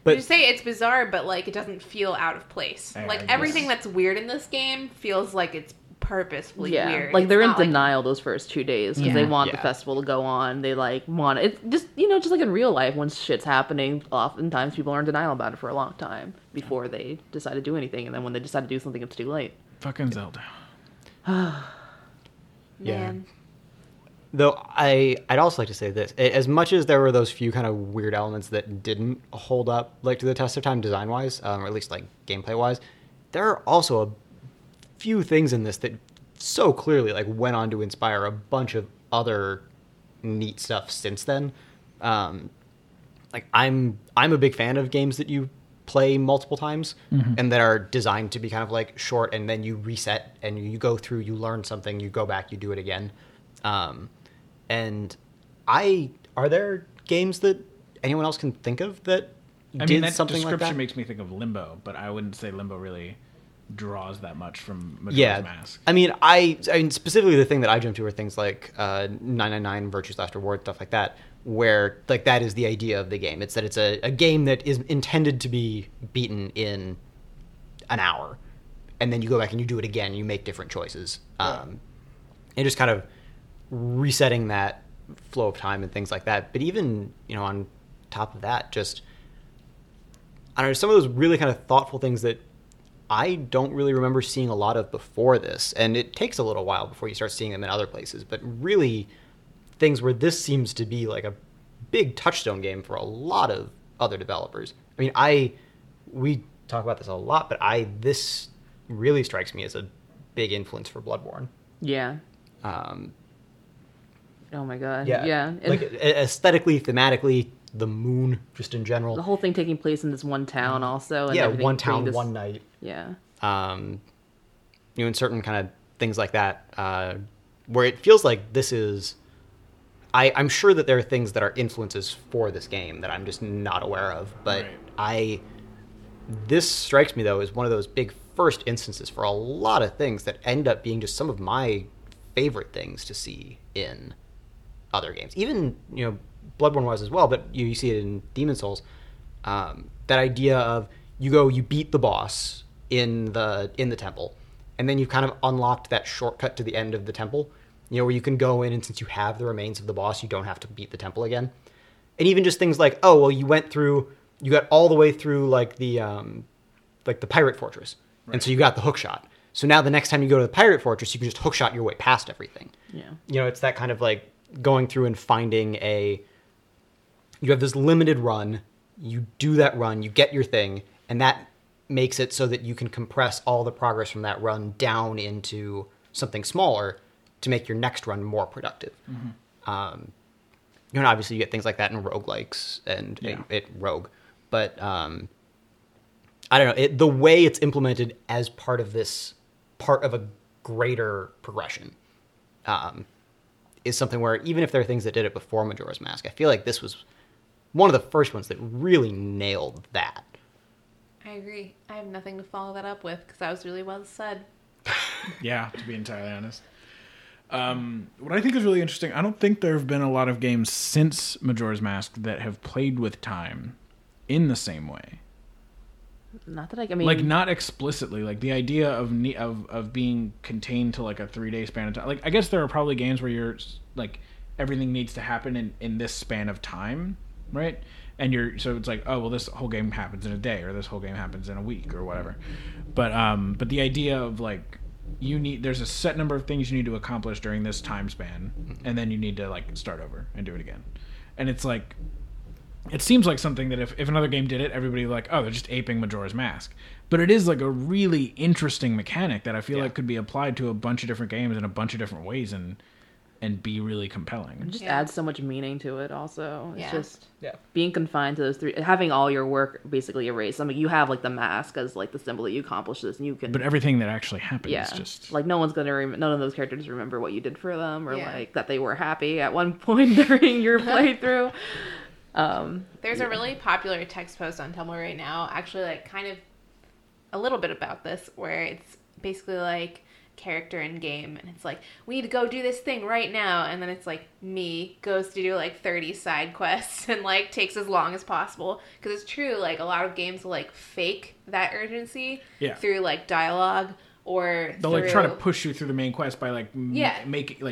You say it's bizarre, but like it doesn't feel out of place. I like guess. everything that's weird in this game feels like it's purposefully yeah, weird. like they're in not like- denial those first two days because they Yeah. want the festival to go on. They like want it just you know just like in real life when shit's happening. Oftentimes people are in denial about it for a long time before they decide to do anything, and then when they decide to do something, it's too late. fucking Zelda. Man. Though I, I'd also like to say this: as much as there were those few kind of weird elements that didn't hold up, like to the test of time design wise, um, or at least like gameplay wise, there are also a few things in this that so clearly like went on to inspire a bunch of other neat stuff since then. Um, like I'm, I'm a big fan of games that you play multiple times and that are designed to be kind of like short, and then you reset and you go through, you learn something, you go back, you do it again. Um, and I are there games that anyone else can think of that I did mean, that something like description that. makes me think of Limbo, but I wouldn't say Limbo really draws that much from Majora's yeah, Mask. I mean, I, I mean, specifically the thing that I jump to are things like uh, 999 Virtue's Last Reward, stuff like that, where like that is the idea of the game. It's that it's a, a game that is intended to be beaten in an hour, and then you go back and you do it again. You make different choices, um, and just kind of resetting that flow of time and things like that. But even you know, on top of that, just I don't know, some of those really kind of thoughtful things that I don't really remember seeing a lot of before this, and it takes a little while before you start seeing them in other places. But really, things where this seems to be like a big touchstone game for a lot of other developers. I mean, I we talk about this a lot, but I this really strikes me as a big influence for Bloodborne. Yeah. Um, Oh my god. Yeah. And like a- aesthetically, thematically, the moon, just in general. the whole thing taking place in this one town, also. And yeah, one town, this- one night. Yeah. um, you know, in certain kind of things like that, uh, where it feels like this is. I, I'm sure that there are things that are influences for this game that I'm just not aware of, but Right. I. This strikes me though as one of those big first instances for a lot of things that end up being just some of my favorite things to see in other games. Even you know Bloodborne was as well, but you, you see it in Demon Souls. Um, that idea of you go, you beat the boss in the in the temple, and then you've kind of unlocked that shortcut to the end of the temple. You know where you can go in, and since you have the remains of the boss, you don't have to beat the temple again. And even just things like, oh well, you went through, you got all the way through like the um, like the pirate fortress, and so you got the hook shot. So now the next time you go to the pirate fortress, you can just hookshot your way past everything Yeah. you know it's that kind of like going through and finding a you have this limited run you do that run you get your thing and that makes it so that you can compress all the progress from that run down into something smaller to make your next run more productive um, you know obviously you get things like that in roguelikes and Yeah. it, it rogue but um, I don't know. It, the way it's implemented as part of this part of a greater progression um, is something where even if there are things that did it before Majora's Mask, I feel like this was one of the first ones that really nailed that. I agree. I have nothing to follow that up with because that was really well said. Yeah, to be entirely honest. Um, what I think is really interesting, I don't think there have been a lot of games since Majora's Mask that have played with time in the same way. Not that I, I mean, like not explicitly. Like the idea of ne- of of being contained to like a three day span of time like i guess there are probably games where you're like everything needs to happen in in this span of time right? And you're so it's like oh well this whole game happens in a day or this whole game happens in a week or whatever. But um but the idea of like you need there's a set number of things you need to accomplish during this time span and then you need to like start over and do it again. And it's like it seems like something that if, if another game did it, everybody would be like, oh, they're just aping Majora's Mask. But it is like a really interesting mechanic that I feel Yeah. like could be applied to a bunch of different games in a bunch of different ways and and be really it compelling. just Yeah. adds so much meaning to it. Also, it's Yeah. just Yeah. being confined to those three, having all your work basically erased. I mean, you have like the mask as like the symbol that you accomplished this, and you can. But everything that actually happens yeah, is just like no one's gonna rem- none of those characters remember what you did for them, or Yeah. like that they were happy at one point during your playthrough. Um, There's a really popular text post on Tumblr right now, actually, like kind of a little bit about this, where it's basically like character in game, and it's like we need to go do this thing right now, and then it's like me goes to do like 30 side quests and like takes as long as possible because it's true. Like a lot of games will like fake that urgency Yeah. through like dialogue or they'll like try to push you through the main quest by like m- Yeah. make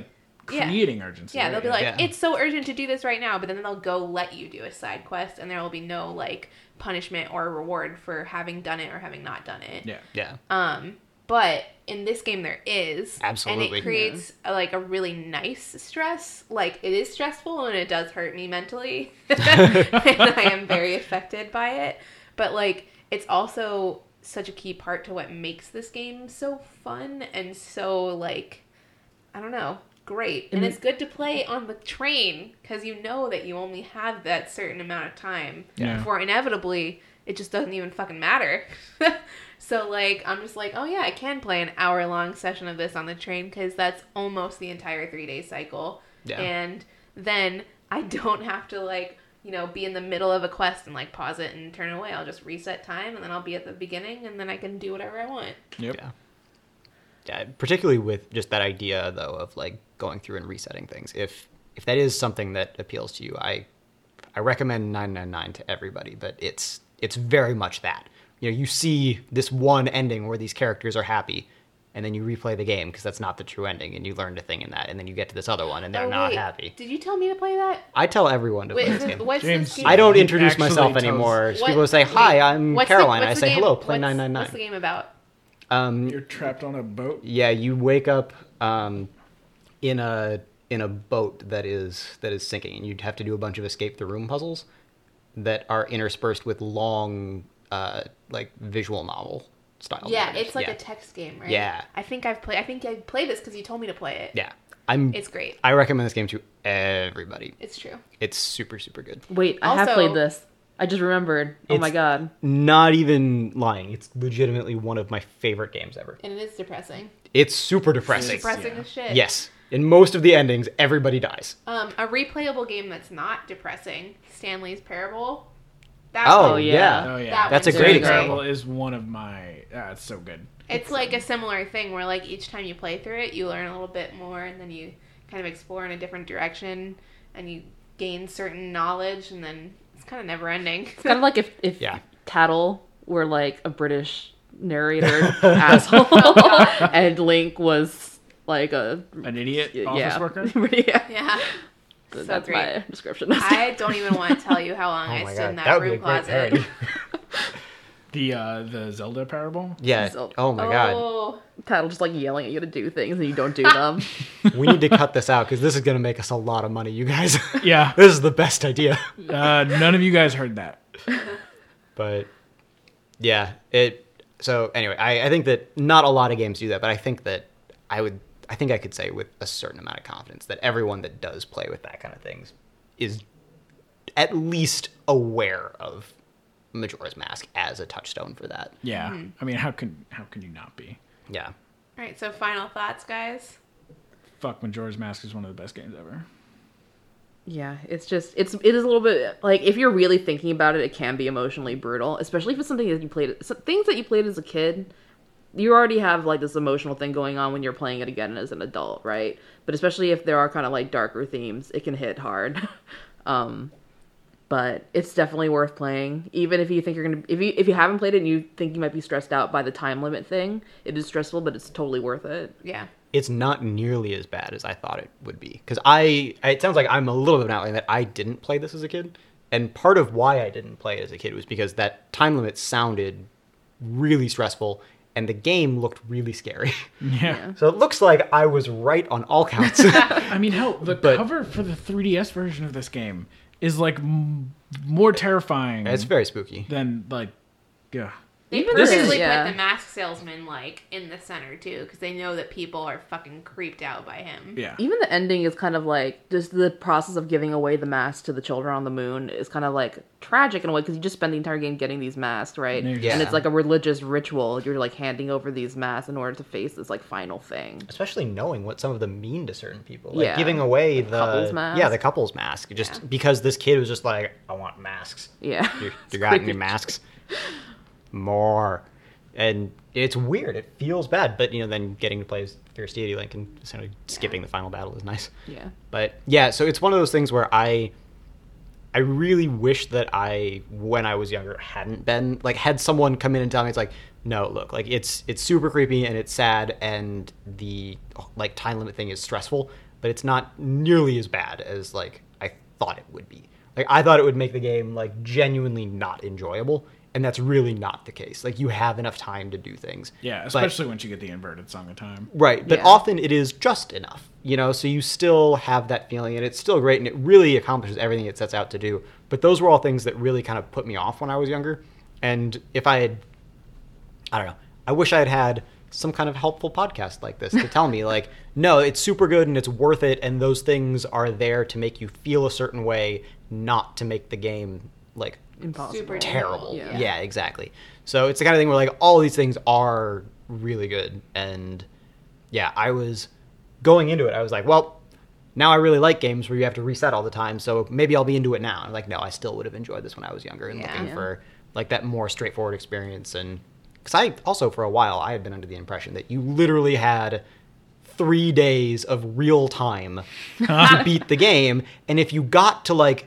like Yeah. creating urgency. Yeah, right? they'll be like, Yeah. it's so urgent to do this right now, but then they'll go let you do a side quest, and there will be no like punishment or reward for having done it or having not done it. yeah. Yeah. Um, but in this game there is, absolutely, and it creates a, like a really nice stress. Like it is stressful and it does hurt me mentally, and I am very affected by it. But like it's also such a key part to what makes this game so fun and so like I don't know, great. And And it's good to play on the train because you know that you only have that certain amount of time Yeah. before inevitably it just doesn't even fucking matter. so like I'm just like, oh yeah, I can play an hour long session of this on the train because that's almost the entire three day cycle. Yeah. And then I don't have to like you know, be in the middle of a quest and like pause it and turn it away. I'll just reset time and then I'll be at the beginning and then I can do whatever I want. Yep. Yeah. Yeah, particularly with just that idea though of like going through and resetting things. If if that is something that appeals to you, I I recommend 999 to everybody, but it's it's very much that. You know, you see this one ending where these characters are happy and then you replay the game because that's not the true ending and you learned a thing in that and then you get to this other one and they're Oh, not happy. Did you tell me to play that? I tell everyone to Wait, play is this game. what's James, this game? I don't introduce myself tells- anymore. What- People say, wait, "Hi, I'm what's the- Caroline." what's I say, game- "Hello, play what's- 999." What's the game about? Um, You're trapped on a boat. Yeah, you wake up um, in a in a boat that is that is sinking, and you'd have to do a bunch of escape the room puzzles that are interspersed with long, uh, like visual novel style. Yeah, narratives. it's like yeah. a text game, right? Yeah. I think I've played. I think I played this because you told me to play it. yeah. I'm. It's great. I recommend this game to everybody. It's true. It's super super good. Wait, I have played this. I just remembered. Oh my god. Not even lying. It's legitimately one of my favorite games ever. And it is depressing. It's super depressing. Depressing yeah. as shit. Yes. In most of the endings, everybody dies. Um, a replayable game that's not depressing. Stanley's Parable. That Oh, one- yeah. Oh yeah, That That's a great really example. Parable is one of my. Ah, it's so good. It's like a similar thing where like each time you play through it, you learn a little bit more, and then you kind of explore in a different direction, and you gain certain knowledge, and then it's kind of never ending. It's kind of like if if Yeah. Tatl were like a British narrator asshole, oh, and Link was like a An idiot yeah, office worker. yeah. yeah. So That's great. my description. I don't even want to tell you how long Oh I my stood in that, that room closet. parody. The uh, the Zelda parable. Yeah. So- oh my god. Oh, Tatl just like yelling at you to do things and you don't do them. We need to cut this out because this is going to make us a lot of money, you guys. Yeah. this is the best idea. Uh, none of you guys heard that. But yeah, it. So anyway, I, I think that not a lot of games do that, but I think that I would. I think I could say with a certain amount of confidence that everyone that does play with that kind of things is at least aware of Majora's Mask as a touchstone for that. Yeah. Mm-hmm. I mean, how can how can you not be? Yeah. all right. So final thoughts, guys. Fuck, Majora's Mask is one of the best games ever. Yeah, it's just it's it is a little bit like if you're really thinking about it, it can be emotionally brutal, especially if it's something that you played things that you played as a kid. You already have like this emotional thing going on when you're playing it again as an adult, right? But especially if there are kind of like darker themes, it can hit hard. um but it's definitely worth playing even if you think you're going to if you if you haven't played it and you think you might be stressed out by the time limit thing, it is stressful, but it's totally worth it. Yeah. it's not nearly as bad as I thought it would be. Because I, it sounds like I'm a little bit of an outlier that I didn't play this as a kid, and part of why I didn't play it as a kid was because that time limit sounded really stressful, and the game looked really scary. Yeah. so it looks like I was right on all counts. I mean, hell, the But- cover for the 3DS version of this game is like m- more terrifying it's very spooky. than like, yeah. They Even purposely the- yeah. put the mask salesman like in the center too, because they know that people are fucking creeped out by him. Yeah. even the ending is kind of like just the process of giving away the mask to the children on the moon is kind of like tragic in a way because you just spend the entire game getting these masks right Yeah. and it's like a religious ritual you're like handing over these masks in order to face this like final thing Especially knowing what some of them mean to certain people, like Yeah. giving away the couple's mask. yeah the couple's mask, just Yeah. because this kid was just like, I want masks. yeah you, It's you got any creepy. masks? More. And it's weird. It feels bad, but you know, then getting to play as Fierce Deity Link and of skipping the final battle is nice. yeah But yeah, so it's one of those things where I I really wish that I when I was younger hadn't been like had someone come in and tell me it's like no, look, like it's it's super creepy and it's sad and the like time limit thing is stressful, but it's not nearly as bad as like I thought it would be. Like I thought it would make the game like genuinely not enjoyable, and that's really not the case. Like you have enough time to do things. Yeah, But- especially once you get the inverted song of time. Right, but Yeah. often it is just enough, you know, so you still have that feeling and it's still great and it really accomplishes everything it sets out to do. But those were all things that really kind of put me off when I was younger. And if I had, I don't know, I wish I had had some kind of helpful podcast like this to tell me, like, no, it's super good and it's worth it, and those things are there to make you feel a certain way, not to make the game, like, impossible Super terrible. Yeah. Yeah. exactly. So it's the kind of thing where like all these things are really good, and yeah, I was going into it. I was like, well, now I really like games where you have to reset all the time, so maybe I'll be into it now. I'm like, no, I still would have enjoyed this when I was younger and Yeah. looking Yeah. for like that more straightforward experience. And because I also for a while I had been under the impression that you literally had three days of real time to beat the game, and if you got to like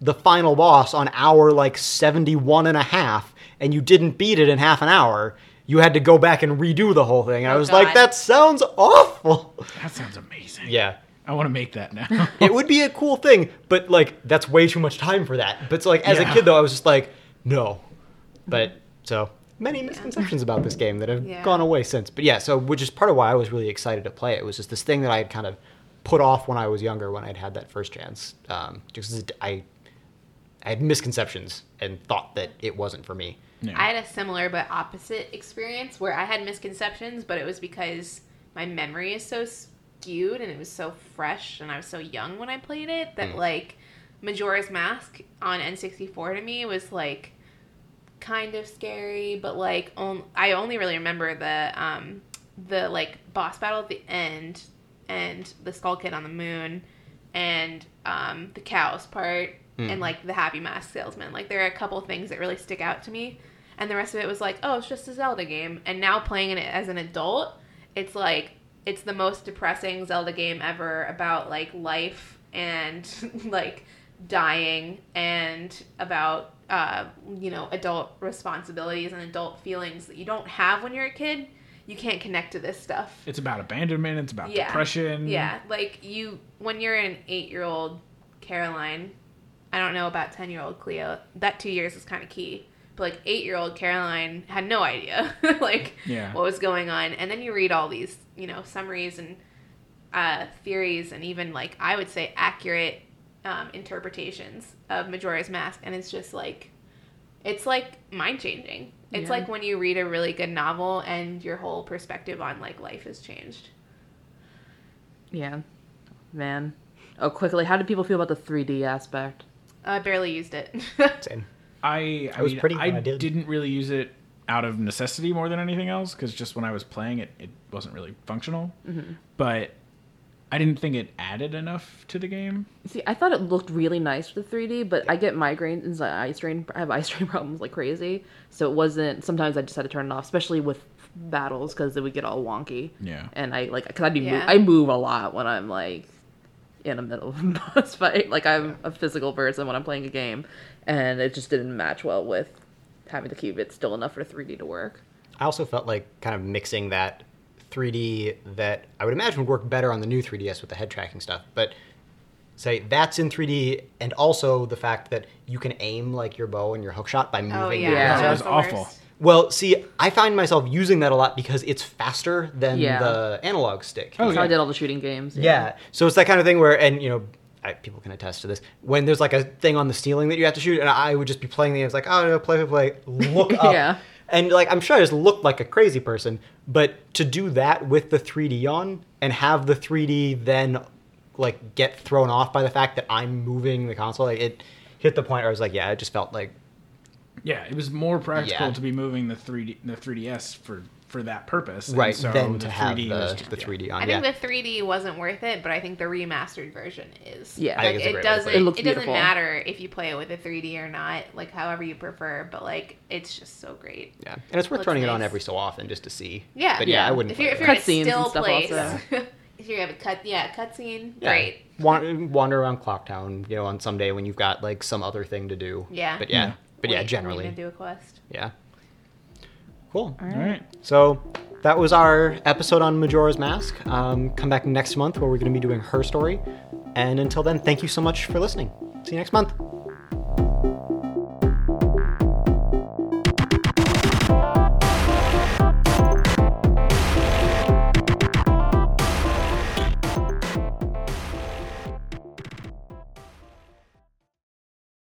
the final boss on hour like 71 and a half and you didn't beat it in half an hour you had to go back and redo the whole thing and i Oh, was like that sounds awful That sounds amazing. yeah I want to make that now. it would be a cool thing but like that's way too much time for that but so like as Yeah. a kid though i was just like no but so many misconceptions about this game that have Yeah. gone away since but yeah so which is part of why i was really excited to play it was just this thing that i had kind of put off when i was younger when i'd had that first chance um, just 'cause it- i i had misconceptions and thought that it wasn't for me Yeah. I had a similar but opposite experience where I had misconceptions, but it was because my memory is so skewed and it was so fresh and I was so young when I played it that Mm. like Majora's Mask on N64 to me was like kind of scary, but like on, I only really remember the um the like boss battle at the end and the Skull Kid on the moon and um the cows part Mm. and like the Happy Mask salesman. Like there are a couple things that really stick out to me. And the rest of it was like, oh, it's just a Zelda game. And now playing it as an adult, it's like it's the most depressing Zelda game ever about like life and like dying and about uh, you know adult responsibilities and adult feelings that you don't have when you're a kid. You can't connect to this stuff. it's about abandonment. It's about Yeah. depression. Yeah, like you when you're an eight year old Caroline, I don't know about ten year old Cleo. That two years is kind of key. But like eight year old Caroline had no idea like Yeah. what was going on, and then you read all these you know summaries and uh, theories and even like I would say accurate um, interpretations of Majora's Mask, and it's just like it's like mind changing. It's Yeah. like when you read a really good novel and your whole perspective on like life has changed. Yeah, man. Oh, quickly, how did people feel about the 3D aspect? I barely used it. Same. I, I was mean, pretty I, I did. not really use it out of necessity more than anything else because just when I was playing it, it wasn't really functional. Mm-hmm. But I didn't think it added enough to the game. See, I thought it looked really nice with the 3D, but I get migraines and eye strain. I have eye strain problems like crazy, so it wasn't. Sometimes I just had to turn it off, especially with battles because it would get all wonky. Yeah. And I like because I do move, Yeah. I move a lot when I'm like in the middle of a boss fight. Like I'm a physical person when I'm playing a game, and it just didn't match well with having to keep it still enough for 3D to work. I also felt like kind of mixing that 3D that I would imagine would work better on the new 3DS with the head tracking stuff, but say that's in 3D, and also the fact that you can aim like your bow and your hook shot by oh, moving. oh the yeah, Yeah. cursor. That was awful. worst. Well, see, I find myself using that a lot because it's faster than Yeah. the analog stick. Oh, That's how I yeah. did all the shooting games. Yeah. So it's that kind of thing where, and you know, I, people can attest to this. When there's like a thing on the ceiling that you have to shoot, and I would just be playing the game, it's like, oh, no, play, play, play, look up. Yeah. And like, I'm sure I just looked like a crazy person, but to do that with the 3D on and have the 3D then like get thrown off by the fact that I'm moving the console, like it hit the point where I was like, yeah, it just felt like, Yeah, it was more practical Yeah. to be moving the 3D the 3DS for for that purpose. and right, so then the to have 3D the, was, the 3D on. I yeah. think the 3D wasn't worth it, but I think the remastered version is. Yeah. I like think it's a it great way doesn't. play it. It It, doesn't matter if you play it with a 3D or not, like however you prefer. But like, it's just so great. yeah. And it's worth Looks turning it on every so often just to see. Yeah. But yeah, Yeah. I wouldn't If play you're it if you're in a still stuff place, also. if you have a cut, yeah, cutscene, Yeah. great. Wan- wander around Clocktown, you know, on some day when you've got like some other thing to do. Yeah. But yeah, Yeah. But yeah, Wait, I'm generally, do a quest. yeah. Cool. All right. So that was our episode on Majora's Mask. Um, come back next month where we're going to be doing her story. And until then, thank you so much for listening. See you next month.